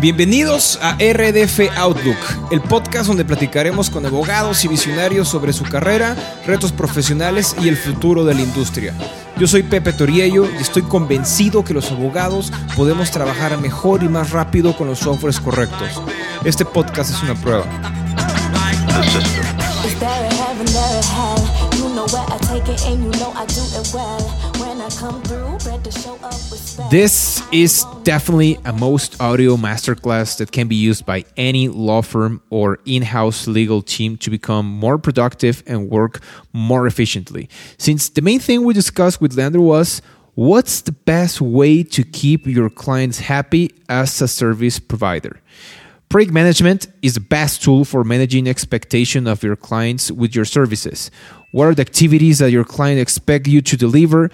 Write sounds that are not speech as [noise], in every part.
Bienvenidos a RDF Outlook, el podcast donde platicaremos con abogados y visionarios sobre su carrera, retos profesionales y el futuro de la industria. Yo soy Pepe Toriello y estoy convencido que los abogados podemos trabajar mejor y más rápido con los softwares correctos. Este podcast es una prueba. This is definitely a most audio masterclass that can be used by any law firm or in house legal team to become more productive and work more efficiently. Since the main thing we discussed with Leandro was what's the best way to keep your clients happy as a service provider? Project management is the best tool for managing expectation of your clients with your services. What are the activities that your client expect you to deliver?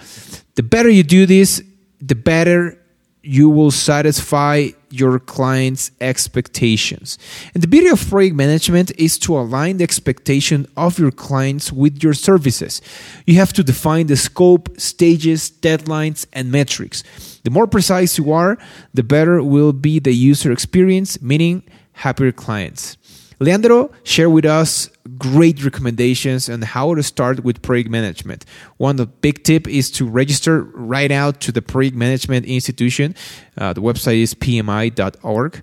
The better you do this, the better you will satisfy your client's expectations. And the beauty of project management is to align the expectation of your clients with your services. You have to define the scope, stages, deadlines, and metrics. The more precise you are, the better will be the user experience, meaning happier clients. Leandro shared with us great recommendations on how to start with project management. One of the big tip is to register right out to the project management institution. Uh, the website is pmi.org.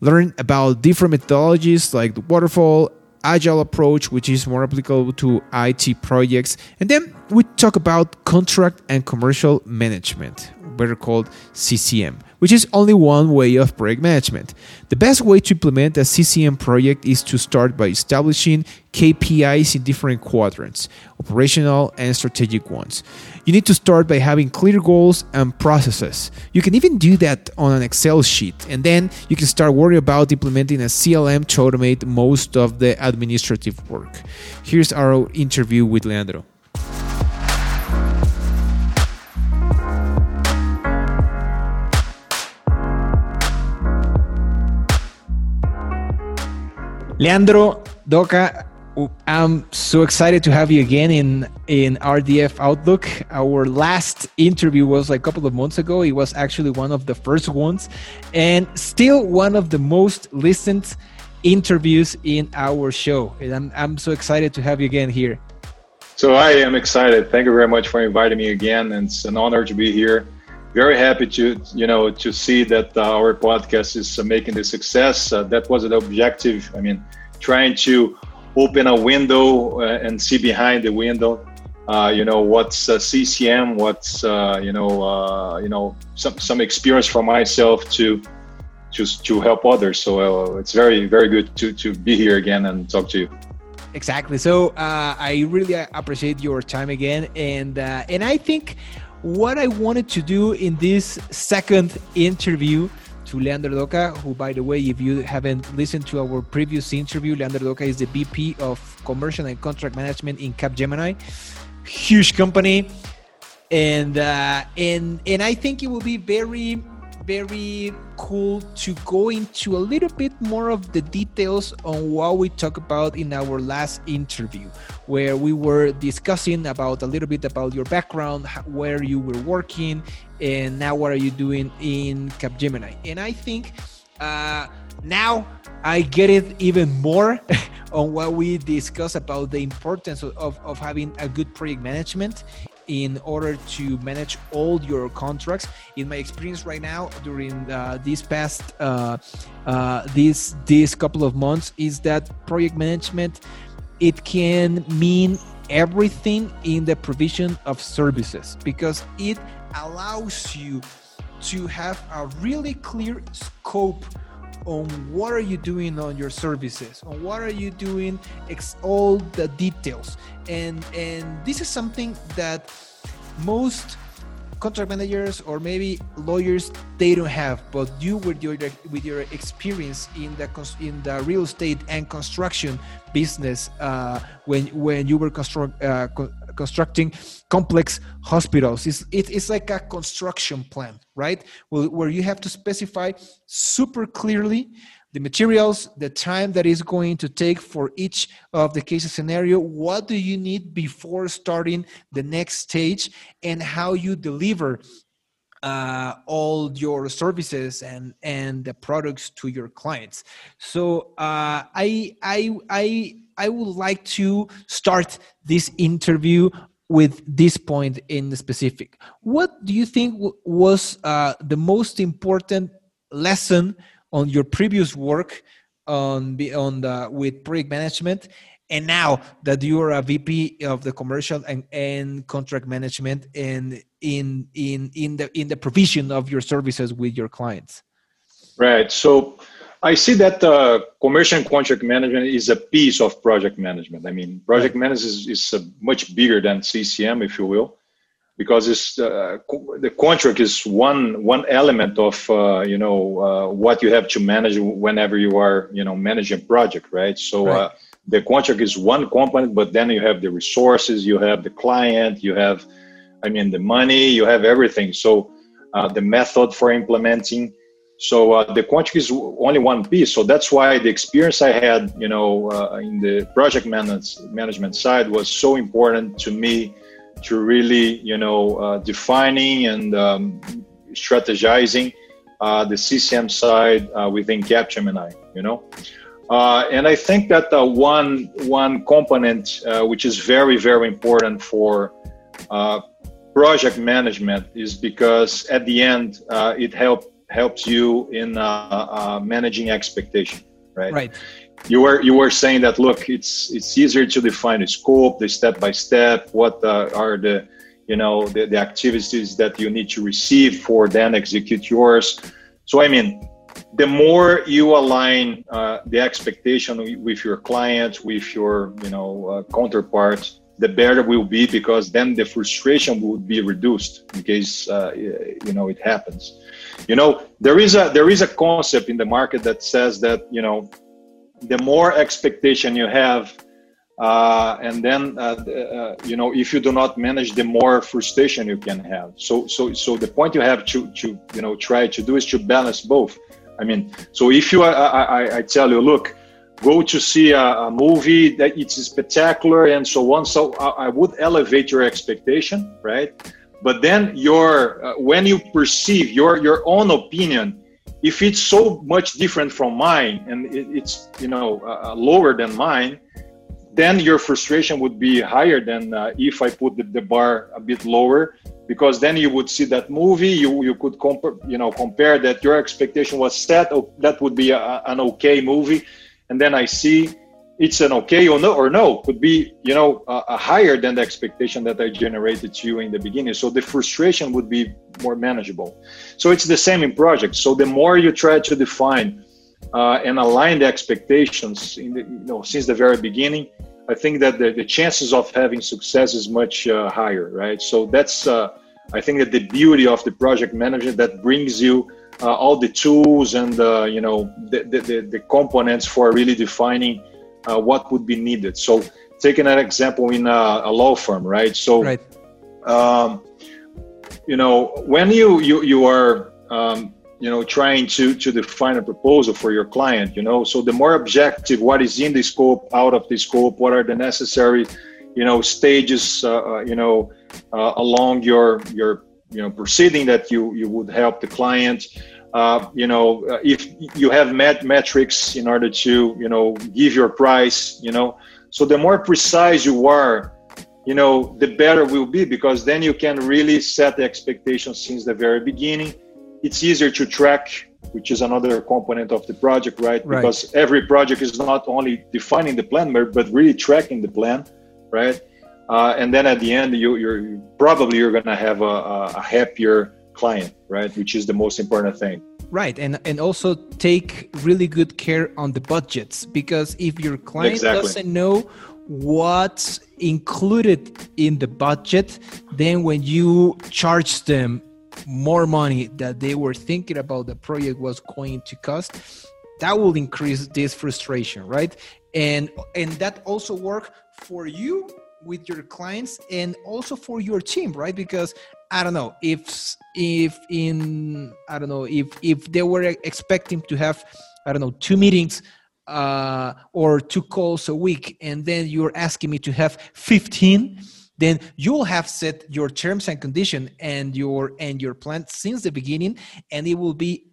Learn about different methodologies like the waterfall, agile approach, which is more applicable to IT projects. And then we talk about contract and commercial management, better called CCM, which is only one way of project management. The best way to implement a CCM project is to start by establishing KPIs in different quadrants, operational and strategic ones. You need to start by having clear goals and processes. You can even do that on an Excel sheet, and then you can start worrying about implementing a CLM to automate most of the administrative work. Here's our interview with Leandro. Leandro Doca, I'm so excited to have you again in in RDF Outlook. Our last interview was like a couple of months ago. It was actually one of the first ones, and still one of the most listened interviews in our show. And I'm I'm so excited to have you again here. So I am excited. Thank you very much for inviting me again. And it's an honor to be here. Very happy to you know to see that uh, our podcast is uh, making the success. Uh, that was an objective. I mean, trying to open a window uh, and see behind the window. Uh, you know what's uh, CCM, what's you know you know some some experience for myself to to to help others. So it's very very good to to be here again and talk to you. Exactly. So uh, I really appreciate your time again, and uh, and I think what I wanted to do in this second interview to Leandro Doca, who, by the way, if you haven't listened to our previous interview, Leandro Doca is the VP of Commercial and Contract Management in Capgemini, huge company, and uh, and and I think it will be very very cool to go into a little bit more of the details on what we talked about in our last interview, where we were discussing about a little bit about your background, where you were working, and now what are you doing in Capgemini. And I think uh, now I get it even more [laughs] on what we discussed about the importance of, of, of having a good project management in order to manage all your contracts. In my experience right now, during uh, this past uh, uh, this this couple of months, is that project management it can mean everything in the provision of services because it allows you to have a really clear scope on what are you doing on your services on what are you doing ex- all the details. And and this is something that most contract managers or maybe lawyers they don't have but you with your with your experience in the in the real estate and construction business uh, when when you were construct, uh, constructing complex hospitals it's, it, it's like a construction plan right well, where you have to specify super clearly the materials, the time that is going to take for each of the case scenario, what do you need before starting the next stage, and how you deliver uh, all your services and and the products to your clients. So uh, I I I I would like to start this interview with this point in the specific. What do you think was uh, the most important lesson on your previous work on on the, with project management? And now that you are a vp of the commercial and, and contract management and in in in the in the provision of your services with your clients? Right. So i see that uh, commercial and contract management is a piece of project management i mean project right. management is, is much bigger than ccm if you will because it's uh, the contract is one one element of uh, you know uh, what you have to manage whenever you are you know managing a project right so right. Uh, the contract is one component but then you have the resources you have the client you have i mean the money you have everything so uh, the method for implementing so uh, the contract is only one piece so that's why the experience i had you know in the project manage- management side was so important to me to really, you know, uh, defining and um, strategizing uh, the CCM side uh, within Capgemini, you know. Uh, and I think that uh, one one component uh, which is very very important for project management is because at the end it help helps you in managing expectation, right? Right. You were you were saying that look it's it's easier to define the scope the step by step what uh, are the you know the, the activities that you need to receive for then execute yours. So i mean the more you align uh, the expectation with your client with your you know uh, counterpart the better will be because then the frustration would be reduced in case uh, you know it happens you know there is a there is a concept in the market that says that you know the more expectation you have uh, and then uh, uh, you know if you do not manage the more frustration you can have. So so so the point you have to to you know try to do is to balance both. I mean so if you I, I, I tell you look go to see a, a, movie that it's spectacular and so on. So I, I would elevate your expectation right but then your uh, when you perceive your your own opinion if it's so much different from mine and it, it's you know uh, uh, lower than mine then your frustration would be higher than uh, if i put the, the, bar a bit lower because then you would see that movie you you could compare you know compare that your expectation was set that would be a, an okay movie. And then i see it's an okay or no or no. Could be you know uh, higher than the expectation that i generated to you in the beginning. So the frustration would be more manageable. So it's the same in projects. So the more you try to define uh, and align the expectations in the, you know since the very beginning i think that the, the chances of having success is much uh, higher right? So that's uh, i think that the beauty of the project management that brings you uh, all the tools and uh, you know the, the, the components for really defining uh, what would be needed. So, taking an example in a, a law firm, right? So, right. Um, you know, when you you you are um, you know trying to to define a proposal for your client, you know, so the more objective, what is in the scope, out of the scope, what are the necessary, you know, stages, uh, uh you know, uh, along your your you know proceeding that you you would help the client uh, you know, uh, if you have met metrics in order to, you know, give your price, you know, so the more precise you are, you know, the better will be because then you can really set the expectations since the very beginning. It's easier to track, which is another component of the project, right? right. Because every project is not only defining the plan, but really tracking the plan, right? Uh, and then at the end, you, are probably you're going to have a, a happier client, right? Which is the most important thing. Right, and and also take really good care on the budgets because if your client exactly. doesn't know what's included in the budget, then when you charge them more money that they were thinking about the project was going to cost, that will increase this frustration, right? And and that also work for you with your clients and also for your team right? Because i don't know if if in i don't know if if they were expecting to have i don't know two meetings uh, or two calls a week and then you're asking me to have 15 then you'll have set your terms and condition and your and your plan since the beginning and it will be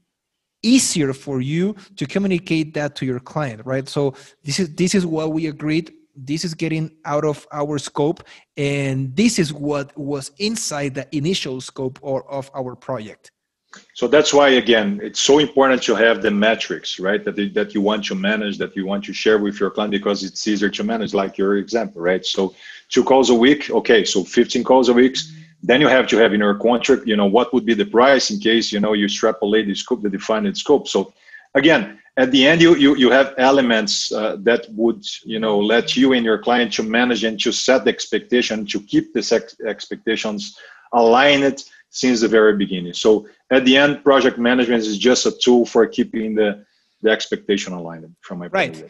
easier for you to communicate that to your client right? So this is this is what we agreed this is getting out of our scope and this is what was inside the initial scope or of our project. So that's why again it's so important to have the metrics right that, that you want to manage that you want to share with your client because it's easier to manage like your example right? So two calls a week okay so 15 calls a week. Then you have to have in your contract you know what would be the price in case you know you extrapolate the scope the defined scope. So again at the end you you, you have elements uh, that would you know let you and your client to manage and to set the expectation to keep the ex- expectations aligned since the very beginning so at the end project management is just a tool for keeping the the expectation aligned from my right. point of view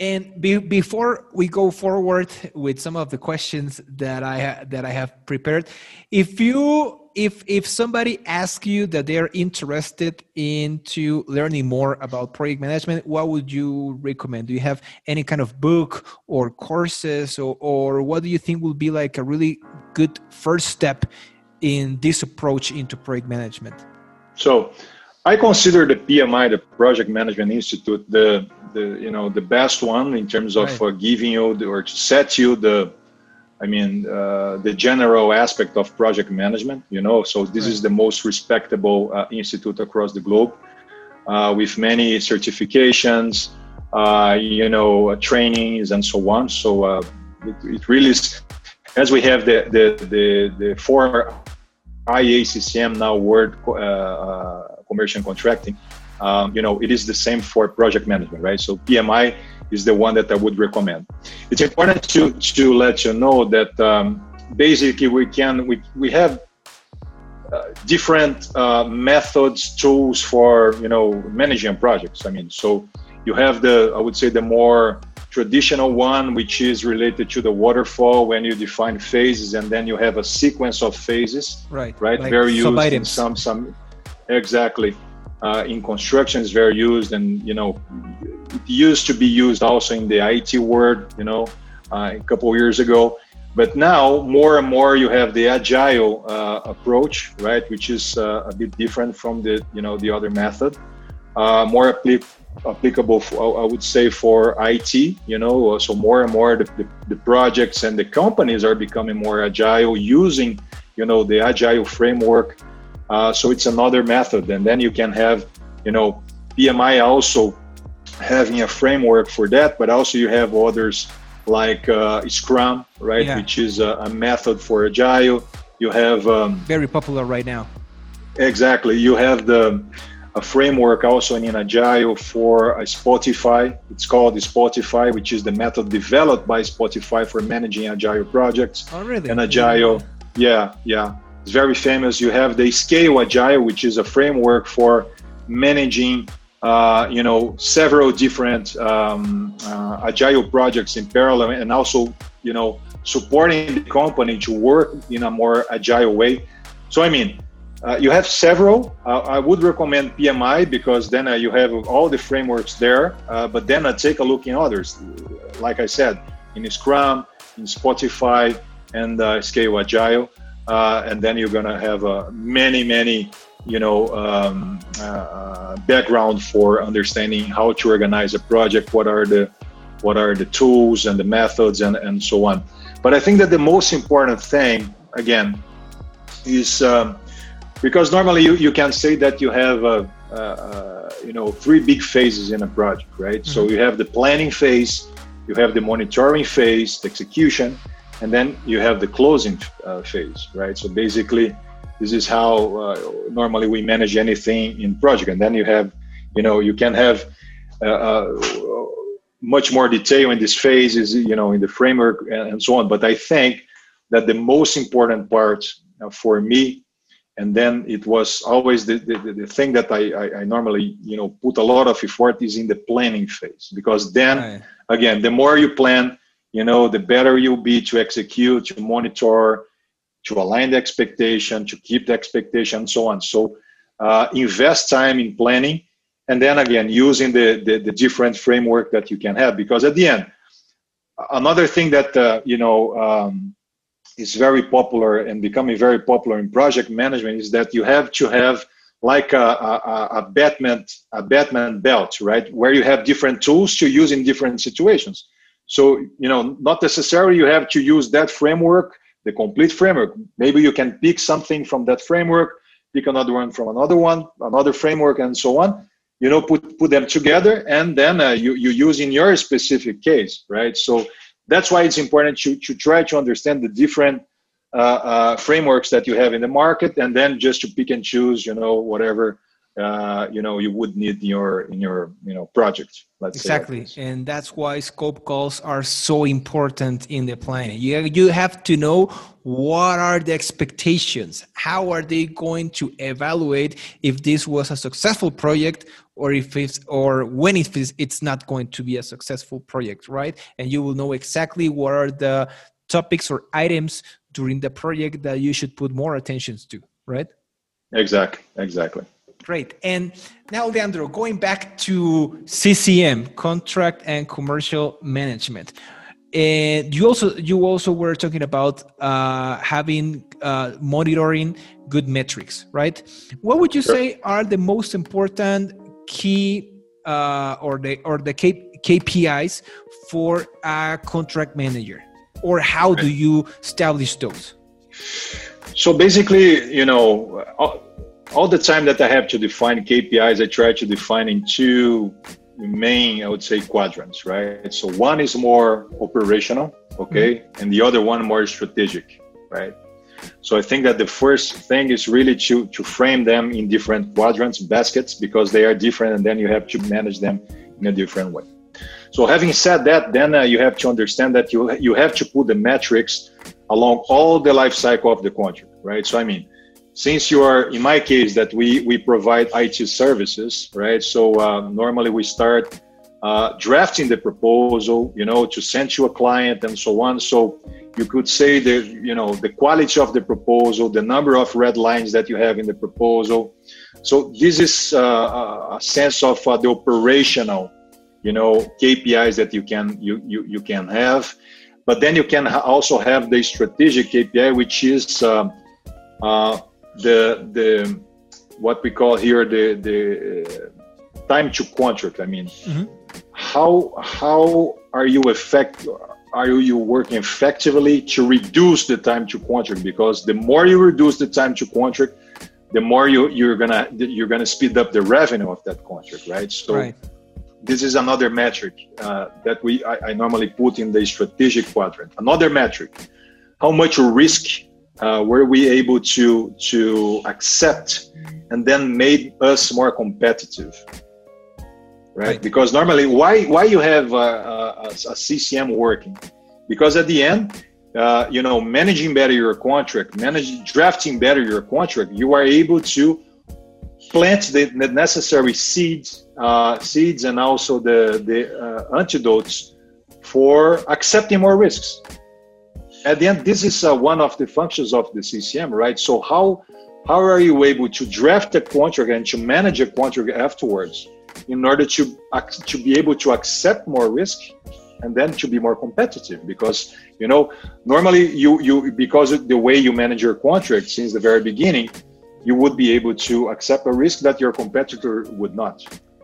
and be, before we go forward with some of the questions that I ha- that I have prepared, if you if if somebody asks you that they're interested into learning more about project management, what would you recommend? Do you have any kind of book or courses, or or what do you think will be like a really good first step in this approach into project management? So, I consider the PMI, the Project Management Institute, the the you know the best one in terms of right. uh, giving you the, or to set you the i mean uh, the general aspect of project management you know so this right. is the most respectable uh, institute across the globe uh, with many certifications uh, you know trainings and so on so uh, it, it, really is as we have the the the, the former IACCM now World Commercial Contracting um, you know, it is the same for project management, right? So PMI is the one that I would recommend. It's important to to let you know that um, basically we can we we have uh, different uh, methods, tools for you know managing projects. I mean, so you have the I would say the more traditional one, which is related to the waterfall when you define phases, and then you have a sequence of phases. Right. Right. Like Very used in some some exactly uh, in construction is very used and you know it used to be used also in the IT world you know uh, a couple years ago. But now more and more you have the agile uh, approach right which is uh, a bit different from the you know the other method. Uh, more appli- applicable for, I would say for IT you know so more and more the, the, the projects and the companies are becoming more agile using you know the agile framework uh, so it's another method, and then you can have, you know, PMI also having a framework for that, but also you have others like uh, Scrum, right, yeah. which is a, a, method for agile. You have um, very popular right now. Exactly. You have the a framework also in agile for Spotify. It's called Spotify, which is the method developed by Spotify for managing agile projects. Oh, really? And agile, yeah, yeah. It's very famous. You have the Scale Agile, which is a framework for managing, uh, you know, several different um, uh, agile projects in parallel, and also, you know, supporting the company to work in a more agile way. So, I mean, uh, you have several. Uh, I would recommend PMI because then uh, you have all the frameworks there. Uh, but then uh, take a look in others, like I said, in Scrum, in Spotify, and uh, Scale Agile uh, and then you're gonna have uh, many many you know um, uh, background for understanding how to organize a project what are the what are the tools and the methods and, and so on but i think that the most important thing again is um, because normally you, you can say that you have a, a, a, you know three big phases in a project right mm-hmm. so you have the planning phase you have the monitoring phase the execution and then you have the closing uh, phase, right? So basically, this is how uh, normally we manage anything in project, and then you have, you know, you can have uh, uh much more detail in this phase, is you know, in the framework and so on. But I think that the most important part uh, for me and then it was always the, the, the thing that I, I, I, normally you know put a lot of effort is in the planning phase because then right. again the more you plan you know the better you'll be to execute to monitor to align the expectation to keep the expectation so on so uh, invest time in planning and then again using the, the, the different framework that you can have because at the end another thing that uh, you know um, is very popular and becoming very popular in project management is that you have to have like a, a, a Batman a Batman belt, right? Where you have different tools to use in different situations. So you know, not necessarily you have to use that framework, the complete framework. Maybe you can pick something from that framework, pick another one from another one, another framework, and so on. You know, put put them together, and then uh, you you use in your specific case, right? So that's why it's important to to try to understand the different uh, uh, frameworks that you have in the market, and then just to pick and choose, you know, whatever uh, you know you would need in your in your you know project. Let's exactly, and that's why scope calls are so important in the planning. You you have to know what are the expectations, how are they going to evaluate if this was a successful project or if it's or when it is it's not going to be a successful project, right? And you will know exactly what are the topics or items during the project that you should put more attention to, right? Exactly, exactly. Great. And now, Leandro, going back to CCM, contract and commercial management. And you also you also were talking about uh, having uh, monitoring good metrics, right? What would you sure. say are the most important key uh, or the or the K, KPIs for a contract manager? or how do you establish those? So basically, you know, all, the time that I have to define KPIs, I try to define in two main, I would say, quadrants, right? So one is more operational, okay, mm-hmm. and the other one more strategic, right? So I think that the first thing is really to to frame them in different quadrants, baskets, because they are different, and then you have to manage them in a different way. So having said that, then uh, you have to understand that you you have to put the metrics along all the life cycle of the contract, right? So I mean, since you are in my case that we we provide IT services, right? So uh, normally we start uh, drafting the proposal, you know, to send to a client and so on. So you could say the you know the quality of the proposal, the number of red lines that you have in the proposal. So this is uh, a sense of uh, the operational you know KPIs that you can you you, you can have, but then you can also have the strategic KPI, which is uh, uh, the the what we call here the the uh, time to contract. I mean, mm-hmm. how how are you effect are you working effectively to reduce the time to contract? Because the more you reduce the time to contract, the more you you're gonna you're gonna speed up the revenue of that contract, right? So. Right this is another metric uh, that we I, I, normally put in the strategic quadrant. Another metric: how much risk uh, were we able to to accept, and then made us more competitive. Right? right. Because normally, why why you have a, a, a CCM working? Because at the end, uh, you know, managing better your contract, managing drafting better your contract, you are able to plant the, the necessary seeds, uh, seeds, and also the the uh, antidotes for accepting more risks. At the end, this is uh, one of the functions of the CCM, right? So how how are you able to draft a contract and to manage a contract afterwards in order to to be able to accept more risk and then to be more competitive because you know normally you you because of the way you manage your contract since the very beginning you would be able to accept a risk that your competitor would not.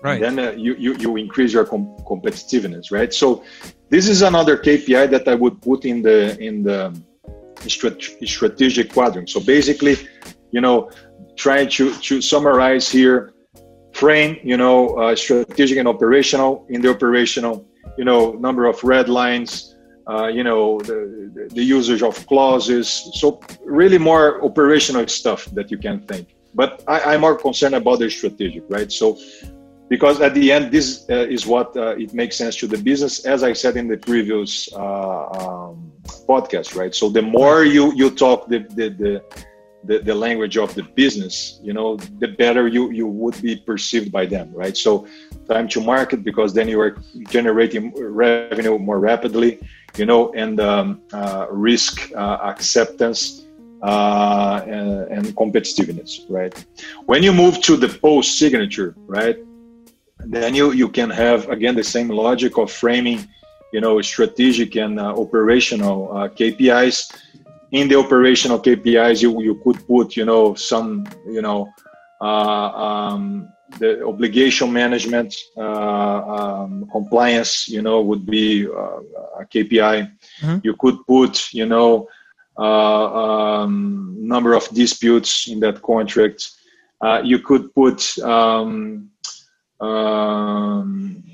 Right. Then uh, you, you, you increase your com- competitiveness, right? So this is another KPI that I would put in the in the strategic quadrant. So basically, you know, trying to to summarize here, frame, you know, uh, strategic and operational. In the operational, you know, number of red lines, uh, you know, the, the usage of clauses. So really more operational stuff that you can think. But I, am more concerned about the strategic, right? So because at the end, this uh, is what uh, it makes sense to the business, as I said in the previous uh, um, podcast, right? So the more you you talk the the, the the, the language of the business, you know, the better you, you would be perceived by them, right? So time to market because then you are generating revenue more rapidly, you know, and um, uh, risk uh, acceptance uh, and, and, competitiveness, right? When you move to the post signature, right, then you, you can have again the same logic of framing, you know, strategic and uh, operational uh, KPIs in the operational KPIs, you you could put you know some you know uh, um, the obligation management uh, um, compliance you know would be uh, a KPI. Mm-hmm. You could put you know uh, um, number of disputes in that contract. Uh, you could put um, um,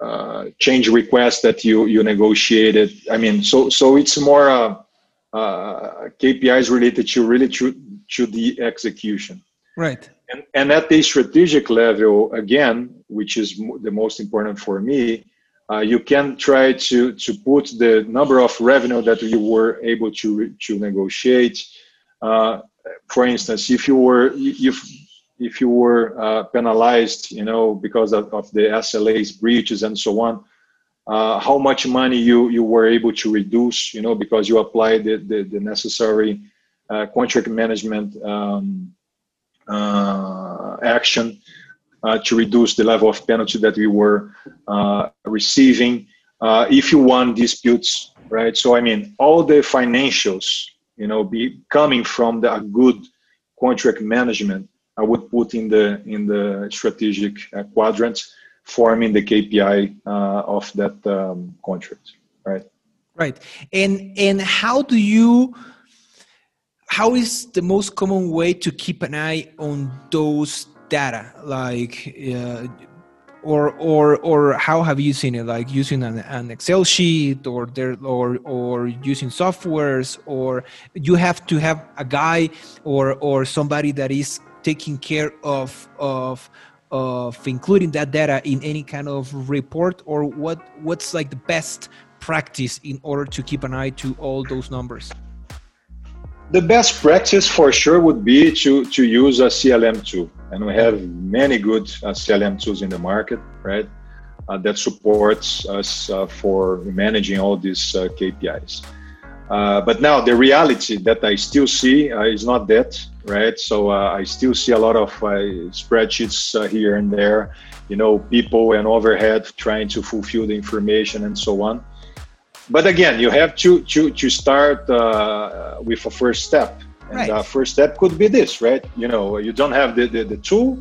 uh, change requests that you you negotiated. I mean, so so it's more uh, uh, KPIs related to really to, to the execution. Right. And, and at the strategic level, again, which is the most important for me, uh, you can try to to put the number of revenue that you were able to to negotiate. Uh, for instance, if you were if if you were uh, penalized, you know, because of, of, the SLA's breaches and so on, uh, how much money you you were able to reduce, you know, because you applied the the, the necessary uh, contract management um, uh, action uh, to reduce the level of penalty that we were uh, receiving. if you won disputes, right? So I mean, all the financials, you know, be coming from the good contract management I would put in the in the strategic uh, quadrant, forming the KPI uh, of that um, contract. Right. Right. And and how do you? How is the most common way to keep an eye on those data? Like. Uh, or or or how have you seen it like using an, an excel sheet or there or or using softwares or you have to have a guy or or somebody that is taking care of of of including that data in any kind of report or what what's like the best practice in order to keep an eye to all those numbers? The best practice for sure would be to to use a clm tool and we have many good uh, clm tools in the market right? Uh, that supports us uh, for managing all these uh, kpis but now the reality that i still see uh, is not that right? So uh, I still see a lot of uh, spreadsheets uh, here and there, you know, people and overhead trying to fulfill the information and so on. But again, you have to to to start uh, with a first step, and right. the first step could be this, right? You know, you don't have the, the the tool,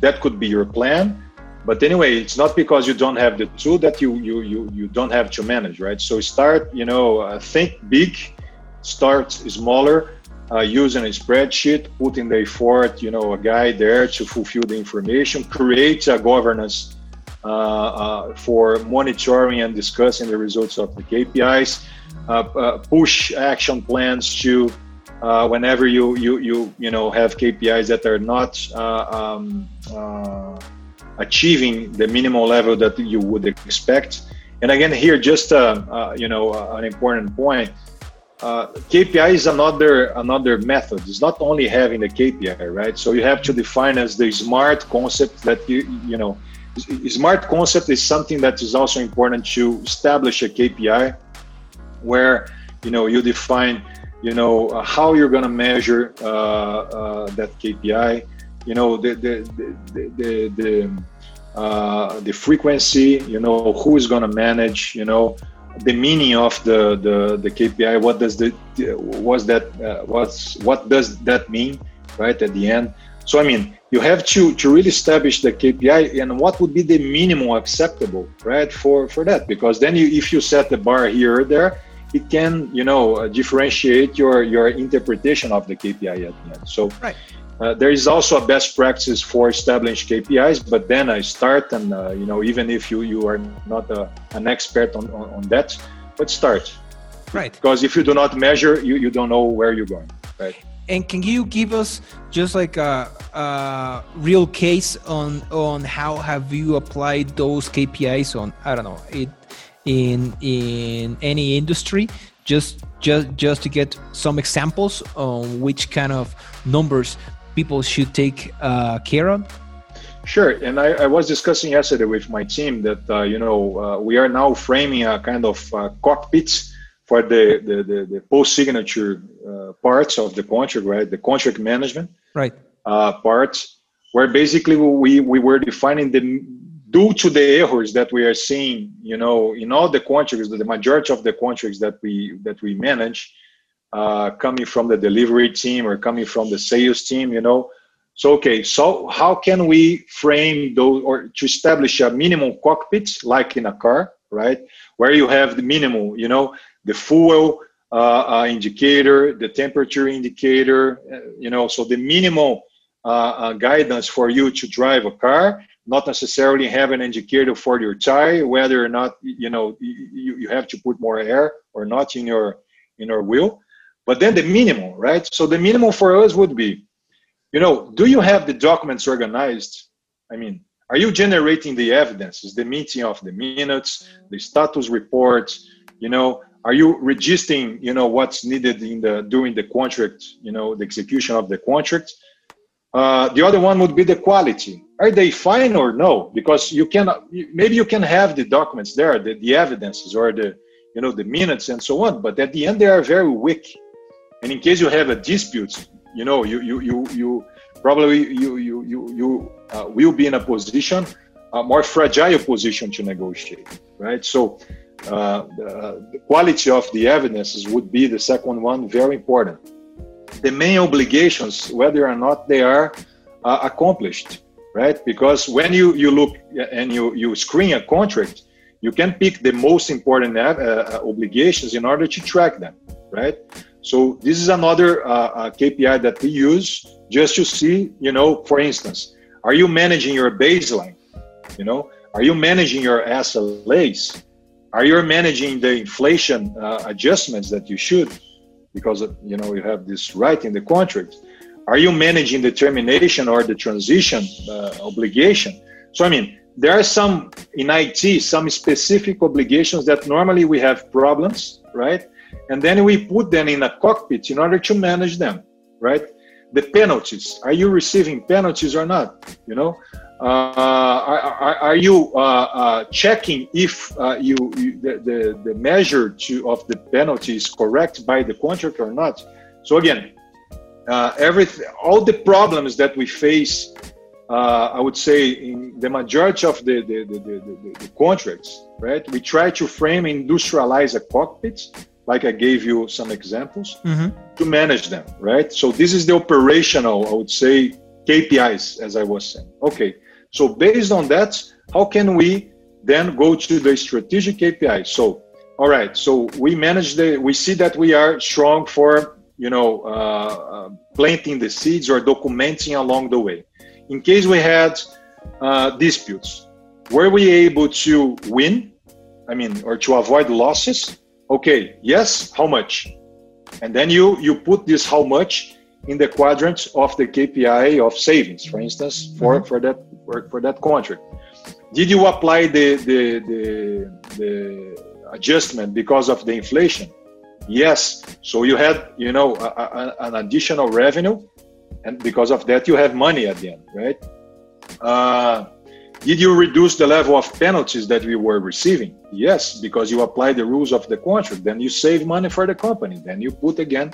that could be your plan. But anyway, it's not because you don't have the tool that you you you you don't have to manage, right? So start, you know, uh, think big, start smaller, uh, using a spreadsheet, putting the effort, you know, a guy there to fulfill the information, create a governance uh, uh, for monitoring and discussing the results of the KPIs, uh, uh, push action plans to whenever you you you you know have KPIs that are not um, achieving the minimal level that you would expect. And again, here just you know an important point uh, KPI is another another method. It's not only having the KPI, right? So you have to define as the smart concept that you you know. Smart concept is something that is also important to establish a KPI, where you know you define you know uh, how you're going to measure uh, uh, that KPI. You know the the the the, the, uh, the frequency. You know who is going to manage. You know the meaning of the, the, the KPI. What does the was that uh, what's what does that mean, right? At the end. So I mean, you have to to really establish the KPI and what would be the minimum acceptable, right? For for that, because then you if you set the bar here or there, it can you know uh, differentiate your your interpretation of the KPI at the end. So right. Uh, there is also a best practice for established KPIs, but then I start and uh, you know even if you you are not a, an expert on, on, on, that, but start. Right. Because if you do not measure, you, you don't know where you're going. Right. And can you give us just like a, a real case on on how have you applied those KPIs on I don't know it in in any industry just just just to get some examples on which kind of numbers people should take uh, care of? Sure, and I, I, was discussing yesterday with my team that uh, you know uh, we are now framing a kind of uh, cockpit for the the, the, the post signature uh, parts of the contract, right? The contract management, right? Uh, parts where basically we we were defining the due to the errors that we are seeing, you know, in all the contracts, the majority of the contracts that we that we manage, uh, coming from the delivery team or coming from the sales team, you know. So okay, so how can we frame those or to establish a minimum cockpit like in a car, right? Where you have the minimum, you know, the fuel uh, uh, indicator, the temperature indicator, uh, you know, so the minimal uh, uh, guidance for you to drive a car not necessarily have an indicator for your tire whether or not you know you, you have to put more air or not in your in your wheel but then the minimum right so the minimum for us would be you know do you have the documents organized i mean are you generating the evidences the meeting of the minutes the status reports you know are you registering you know what's needed in the during the contract you know the execution of the contract uh, the other one would be the quality. Are they fine or no? Because you can maybe you can have the documents there, the, the evidences or the you know the minutes and so on, but at the end they are very weak. And in case you have a dispute, you know you you you you probably you you you you uh, will be in a position a more fragile position to negotiate, right? So uh, the, the quality of the evidences would be the second one, very important the main obligations, whether or not they are uh, accomplished, right? Because when you, you look and you, you screen a contract, you can pick the most important uh, uh obligations in order to track them, right? So this is another uh, uh KPI that we use just to see, you know, for instance, are you managing your baseline? You know, are you managing your SLAs? Are you managing the inflation uh, adjustments that you should? because you know you have this right in the contract are you managing the termination or the transition uh, obligation so i mean there are some in it some specific obligations that normally we have problems right and then we put them in a cockpit in order to manage them right the penalties are you receiving penalties or not you know uh, are, are, are, you uh, uh, checking if you, you, the, the, the measure to, of the penalty is correct by the contract or not? So again, everything, all the problems that we face, I would say in the majority of the, the, the, the, the contracts, right? We try to frame industrialize a cockpit like I gave you some examples, mm-hmm. to manage them, right? So this is the operational, I would say, KPIs, as I was saying. Okay, so based on that, how can we then go to the strategic KPI? So, all right, so we manage the, we see that we are strong for, you know, uh, uh, planting the seeds or documenting along the way. In case we had uh, disputes, were we able to win? I mean, or to avoid losses? Okay, yes, how much? And then you you put this how much in the quadrant of the KPI of savings, for instance, for, mm-hmm. for that for, for that contract. Did you apply the, the, the, the adjustment because of the inflation? Yes. So you had, you know, a, a, an additional revenue, and because of that, you have money at the end, right? Uh, did you reduce the level of penalties that we were receiving? Yes, because you apply the rules of the contract. Then you save money for the company. Then you put again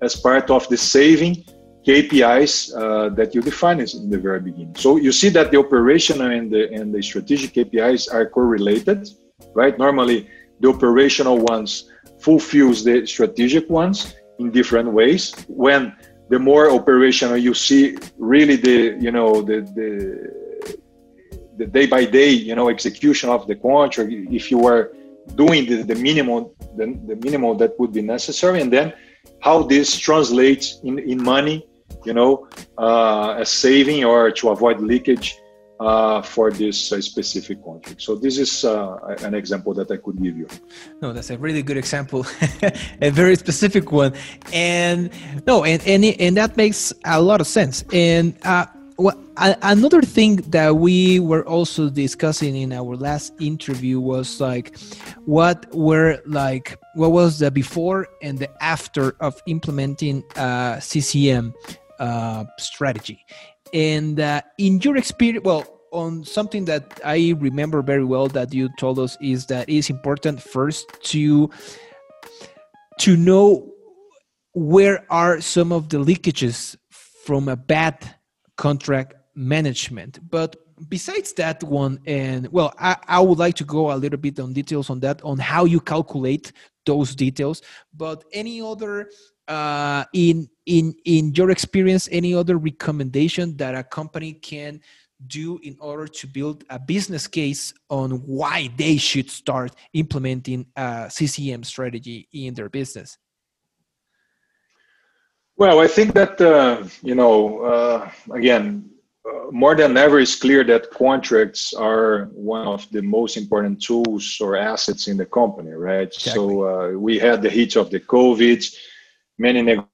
as part of the saving KPIs uh, that you define in the very beginning. So you see that the operational and the, and the strategic KPIs are correlated, right? Normally, the operational ones fulfills the strategic ones in different ways. When the more operational you see, really the you know the the, the day by day you know execution of the contract. If you were doing the, the minimum the, the minimum that would be necessary, and then how this translates in, in money, you know, uh, as saving or to avoid leakage uh, for this uh, specific contract. So this is uh, an example that I could give you. No, that's a really good example, [laughs] a very specific one, and no, and and and that makes a lot of sense. And uh, well, another thing that we were also discussing in our last interview was like what were like what was the before and the after of implementing uh, CCM uh, strategy, and uh, in your experience, well, on something that I remember very well that you told us is that it is important first to to know where are some of the leakages from a bad contract management. But besides that one, and well, I, I would like to go a little bit on details on that, on how you calculate those details. But any other uh, in in in your experience, any other recommendation that a company can do in order to build a business case on why they should start implementing a CCM strategy in their business? Well, I think that uh, you know, uh, again, uh, more than ever, it's clear that contracts are one of the most important tools or assets in the company, right? Exactly. So uh, we had the heat of the COVID, many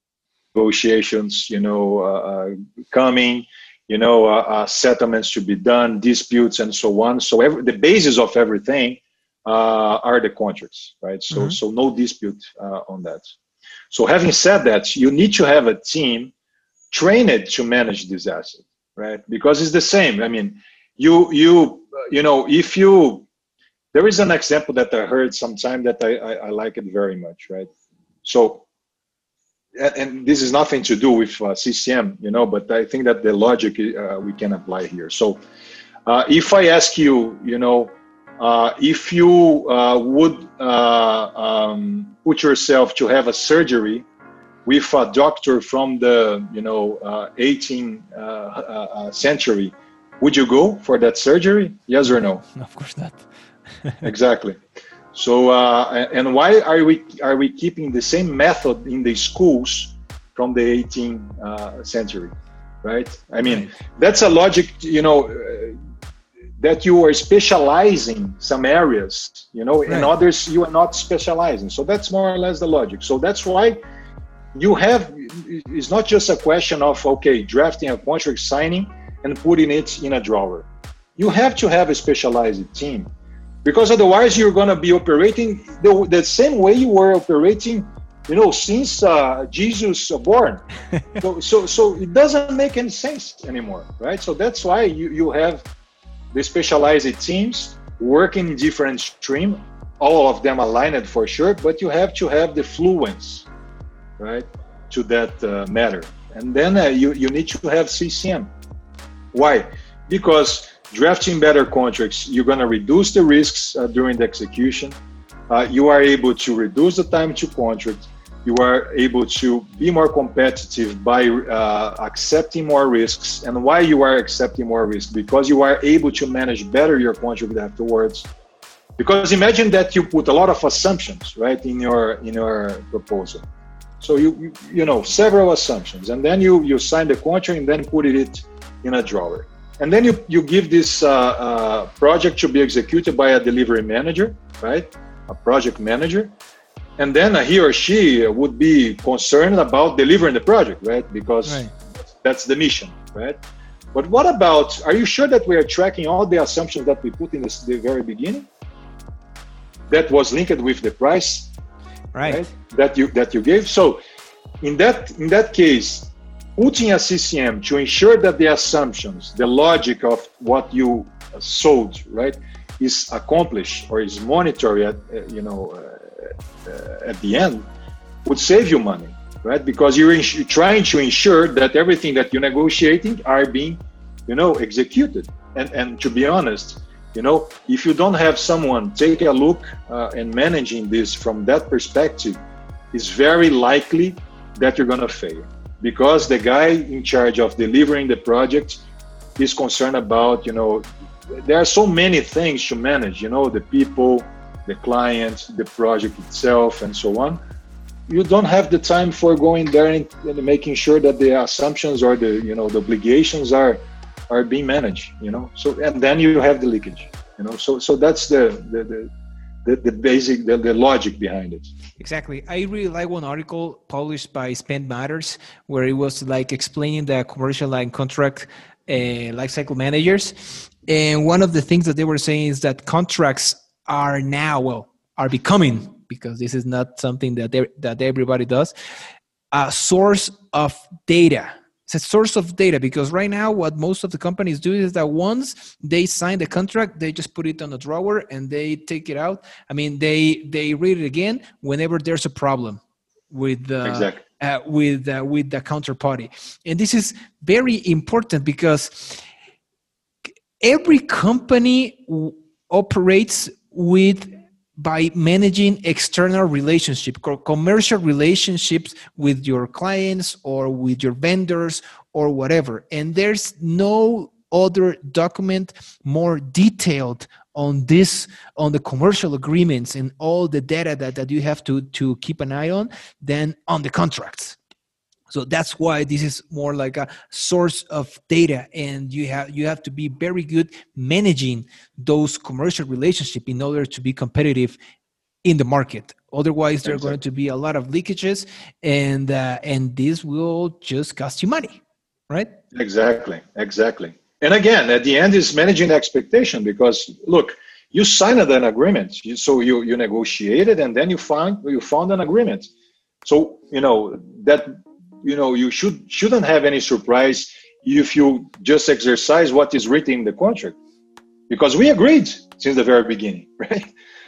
negotiations, you know, uh, uh, coming you know, settlements to be done, disputes, and so on. So every, the basis of everything uh, are the contracts, right? So mm-hmm. so no dispute uh, on that. So having said that, you need to have a team trained to manage this asset, right? Because it's the same. I mean, you you you know if you there is an example that I heard sometime that I, I, I like it very much, right? So and this is nothing to do with uh, CCM, you know, but I think that the logic uh, we can apply here. So, uh, if I ask you, you know, uh, if you uh, would uh, um, put yourself to have a surgery with a doctor from the, you know, 18th century, would you go for that surgery? Yes or no? [laughs] Of course not. [laughs] exactly. So, uh, and why are we are we keeping the same method in the schools from the 18th uh, century, right? I mean, that's a logic, you know, uh, that you are specializing some areas, you know, right. in others you are not specializing. So that's more or less the logic. So that's why you have. It's not just a question of okay, drafting a contract, signing, and putting it in a drawer. You have to have a specialized team because otherwise you're going to be operating the, the same way you were operating you know since uh, jesus born [laughs] so, so so it doesn't make any sense anymore right so that's why you, you have the specialized teams working in different stream all of them aligned for sure but you have to have the fluence right to that uh, matter and then uh, you, you need to have ccm why because drafting better contracts, you're going to reduce the risks uh, during the execution. Uh, you are able to reduce the time to contract. You are able to be more competitive by uh, accepting more risks. And why you are accepting more risks? Because you are able to manage better your contract afterwards. Because imagine that you put a lot of assumptions, right, in your in your proposal. So you you, know several assumptions, and then you you sign the contract and then put it in a drawer and then you, you give this uh, uh, project to be executed by a delivery manager right a project manager and then he or she would be concerned about delivering the project right? Because right. that's the mission right? But what about are you sure that we are tracking all the assumptions that we put in this, the very beginning? That was linked with the price right. right? That you that you gave? So in that in that case putting a CCM to ensure that the assumptions, the logic of what you sold, right, is accomplished or is monitored at, uh, you know, uh, at the end, would save you money, right? Because you're, ins- trying to ensure that everything that you're negotiating are being, you know, executed. And and to be honest, you know, if you don't have someone take a look uh, and managing this from that perspective, it's very likely that you're to fail because the guy in charge of delivering the project is concerned about you know there are so many things to manage you know the people the client the project itself and so on you don't have the time for going there and, and making sure that the assumptions or the you know the obligations are are being managed you know? So and then you have the leakage you know? So so that's the the, the the, the basic the, the logic behind it. Exactly. I really like one article published by spend matters where it was like explaining the commercial line contract uh, lifecycle managers. And one of the things that they were saying is that contracts are now well are becoming because this is not something that they, that everybody does a source of data. It's a source of data because right now what most of the companies do is that once they sign the contract they just put it on a drawer and they take it out. I mean they they read it again whenever there's a problem with the exactly. uh, with uh, with the counterparty. And this is very important because every company w- operates with by managing external relationship commercial relationships with your clients or with your vendors or whatever. And there's no other document more detailed on this on the commercial agreements and all the data that, that you have to to keep an eye on than on the contracts so that's why this is more like a source of data and you have you have to be very good managing those commercial relationship in order to be competitive in the market. Otherwise there are going to be a lot of leakages and uh, and this will just cost you money right? Exactly exactly. And again at the end is managing expectation because look you signed an agreement so you you negotiated and then you found you found an agreement. So you know that you know you should shouldn't have any surprise if you just exercise what is written in the contract. Because we agreed since the very beginning [laughs] right?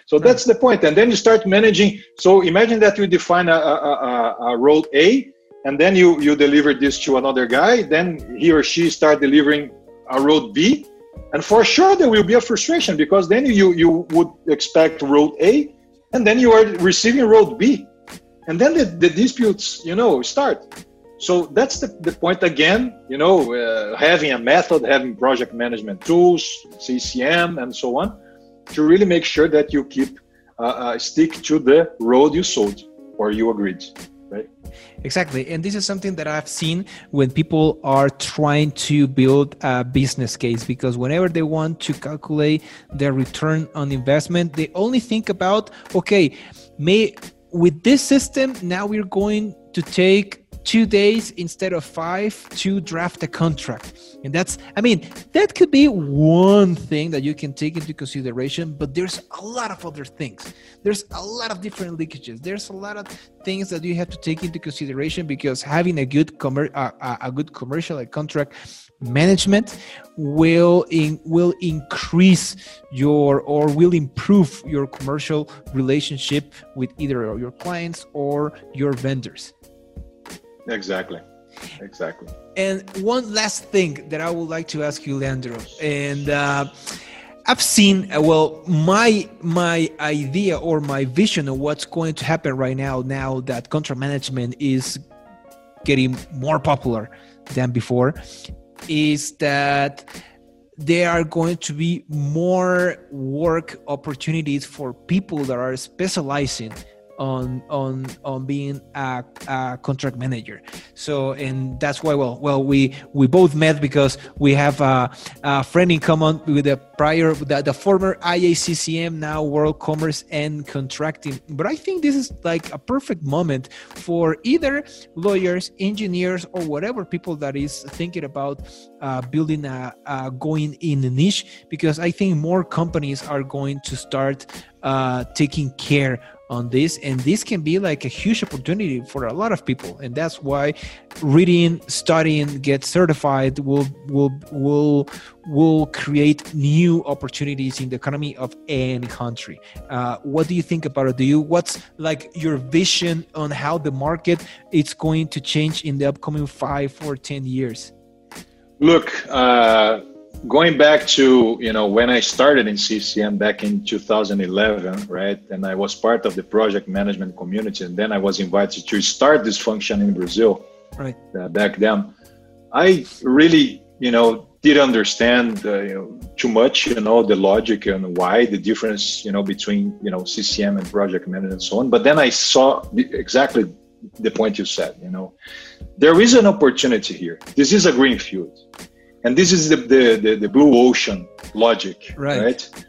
So right. that's the point. And then you start managing. So imagine that you define a, a, a, a road a and then you you deliver this to another guy. Then he or she start delivering a road b. And for sure there will be a frustration because then you you would expect road a and then you are receiving road b and then the, the disputes you know start. So that's the, the point again you know uh, having a method having project management tools ccm and so on to really make sure that you keep uh, uh, stick to the road you sold or you agreed right? Exactly. And this is something that i've seen when people are trying to build a business case because whenever they want to calculate their return on investment they only think about okay may with this system, now we're going to take two days instead of five to draft a contract. And that's, I mean, that could be one thing that you can take into consideration, but there's a lot of other things. There's a lot of different leakages. There's a lot of things that you have to take into consideration because having a good commer- uh, a good commercial contract management will in, will increase your or will improve your commercial relationship with either your clients or your vendors. Exactly. Exactly. And one last thing that i would like to ask you leandro and uh, I've seen uh, well my my idea or my vision of what's going to happen right now now that contract management is getting more popular than before is that there are going to be more work opportunities for people that are specializing on on on being a, a, contract manager. So and that's why well well we we both met because we have a, a friend in common with the prior the, the former iaccm now world commerce and contracting. But i think this is like a perfect moment for either lawyers engineers or whatever people that is thinking about uh, building a, a going in a niche because i think more companies are going to start uh, taking care on this. And this can be like a huge opportunity for a lot of people. And that's why reading studying get certified will will will will create new opportunities in the economy of any country. Uh, what do you think about it? Do you what's like your vision on how the market is going to change in the upcoming five or ten years? Look uh going back to you know when I started in CCM back in 2011, right, and I was part of the project management community, and then I was invited to start this function in Brazil, right, uh, back then. I really, you know, did understand uh, you know, too much, you know, the logic and why the difference, you know, between you know CCM and project management and so on. But then I saw the, exactly the point you said. You know, there is an opportunity here. This is a green field and this is the, the, the, the blue ocean logic right. right.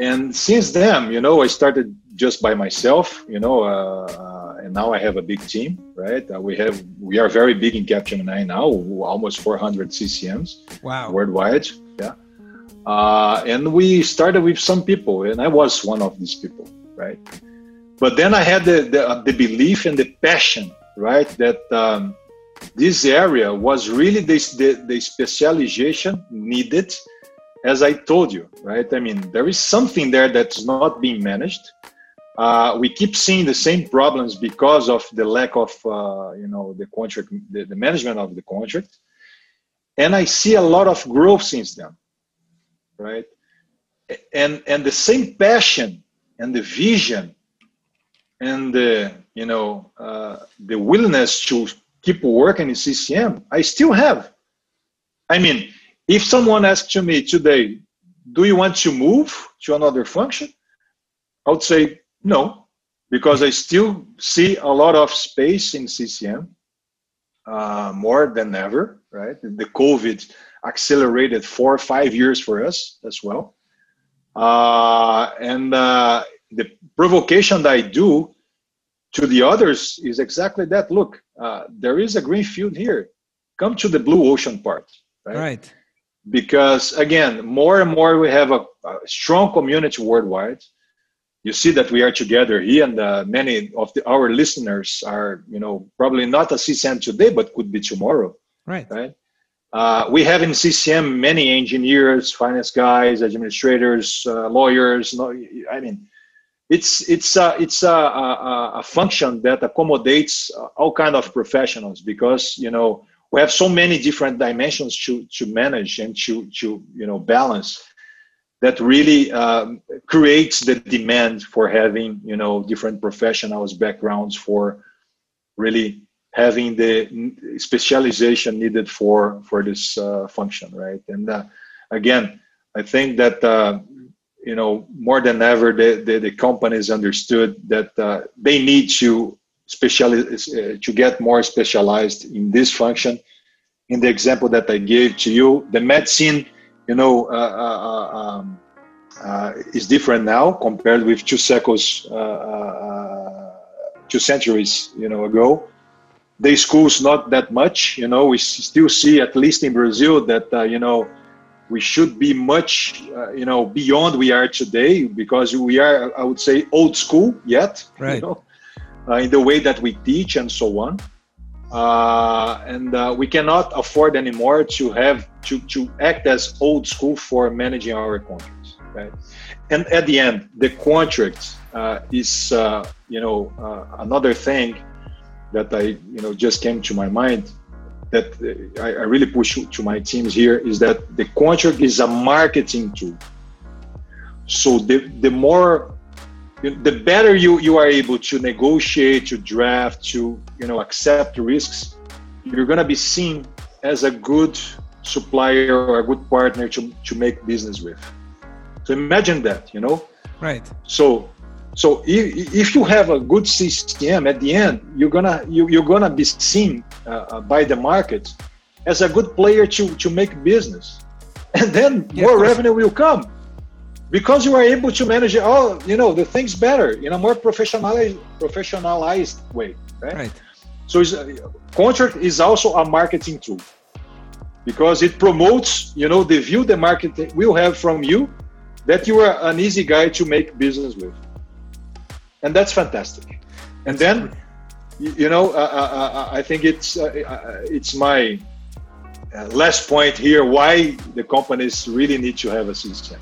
and since then you know i started just by myself you know uh, uh, and now i have a big team right? Uh, we have we are very big in capgemini now almost 400 ccms wow. worldwide yeah. Uh, and we started with some people and i was one of these people right? But then i had the the, the belief and the passion right that um, this area was really the, the, the specialization needed as i told you right? I mean there is something there that's not being managed uh, we keep seeing the same problems because of the lack of uh, you know the contract the, the, management of the contract and i see a lot of growth since then right? And and the same passion and the vision and the you know uh, the willingness to keep working in CCM, I still have. I mean, if someone asks to me today, "Do you want to move to another function?" I would say no, because I still see a lot of space in CCM uh, more than ever. Right, the COVID accelerated four or five years for us as well, uh, and uh, the provocation that I do to the others is exactly that. Look, uh, there is a green field here. Come to the blue ocean part, right? Right. Because again, more and more we have a, a strong community worldwide. You see that we are together He and uh, many of the, our listeners are, you know, probably not a CCM today, but could be tomorrow. Right. Right. Uh, we have in CCM many engineers, finance guys, administrators, uh, lawyers. I mean, it's it's a, it's a, a, a, function that accommodates all kind of professionals because you know we have so many different dimensions to to manage and to to you know balance that really um, creates the demand for having you know different professionals backgrounds for really having the specialization needed for for this uh, function right? And uh, again i think that uh, you know more than ever the, the, the companies understood that uh, they need to specialize uh, to get more specialized in this function. In the example that i gave to you the medicine you know uh, uh, uh um, uh, is different now compared with two cycles two centuries you know ago. The schools not that much you know. We still see at least in brazil that you know we should be much uh, you know beyond we are today because we are i would say old school yet right. you know uh, in the way that we teach and so on. Uh, and uh, we cannot afford anymore to have to, to act as old school for managing our contracts right and at the end the contract uh, is uh, you know another thing that i you know just came to my mind that I, I really push to my teams here is that the contract is a marketing tool. So the the more the better you, you are able to negotiate, to draft, to you know accept risks, you're gonna be seen as a good supplier or a good partner to, to make business with. So imagine that, you know? Right. So so if, if you have a good CCM at the end, you're gonna you, you're gonna be seen uh, uh, by the market as a good player to to make business, [laughs] and then yeah, more revenue will come because you are able to manage all you know the things better in a more professionalized professionalized way. Right. right. So uh, contract is also a marketing tool because it promotes you know the view the market will have from you that you are an easy guy to make business with and that's fantastic. And then, you know, uh, uh, uh, uh I think it's uh, uh, it's my last point here. Why the companies really need to have a system.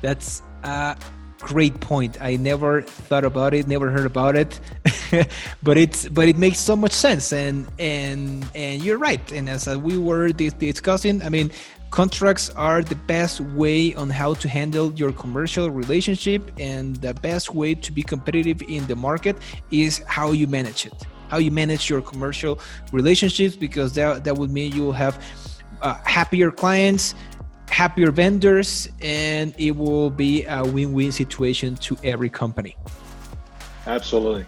That's a great point. I never thought about it, never heard about it, [laughs] but it's but it makes so much sense. And and and you're right. And as we were discussing, I mean, Contracts are the best way on how to handle your commercial relationship, and the best way to be competitive in the market is how you manage it. How you manage your commercial relationships, because that, that would mean you will have uh, happier clients, happier vendors, and it will be a win win situation to every company. Absolutely.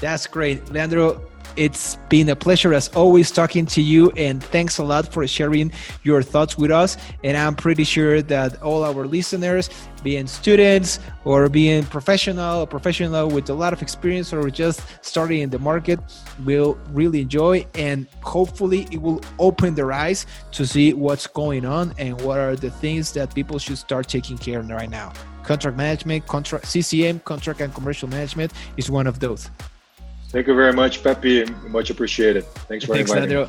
That's great. Leandro, it's been a pleasure as always talking to you, and thanks a lot for sharing your thoughts with us. And I'm pretty sure that all our listeners, being students or being professional, professional with a lot of experience or just starting in the market, will really enjoy. And hopefully, it will open their eyes to see what's going on and what are the things that people should start taking care of right now. Contract management, contract CCM, contract and commercial management is one of those. Thank you very much, Pepe. Much appreciated. Thanks for Thanks, inviting me.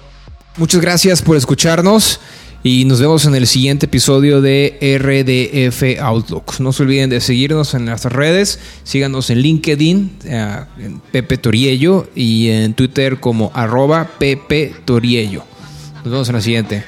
Muchas gracias por escucharnos y nos vemos en el siguiente episodio de RDF Outlook. No se olviden de seguirnos en nuestras redes, síganos en LinkedIn, eh, en Pepe Toriello y en Twitter como arroba Pepe Toriello. Nos vemos en la siguiente.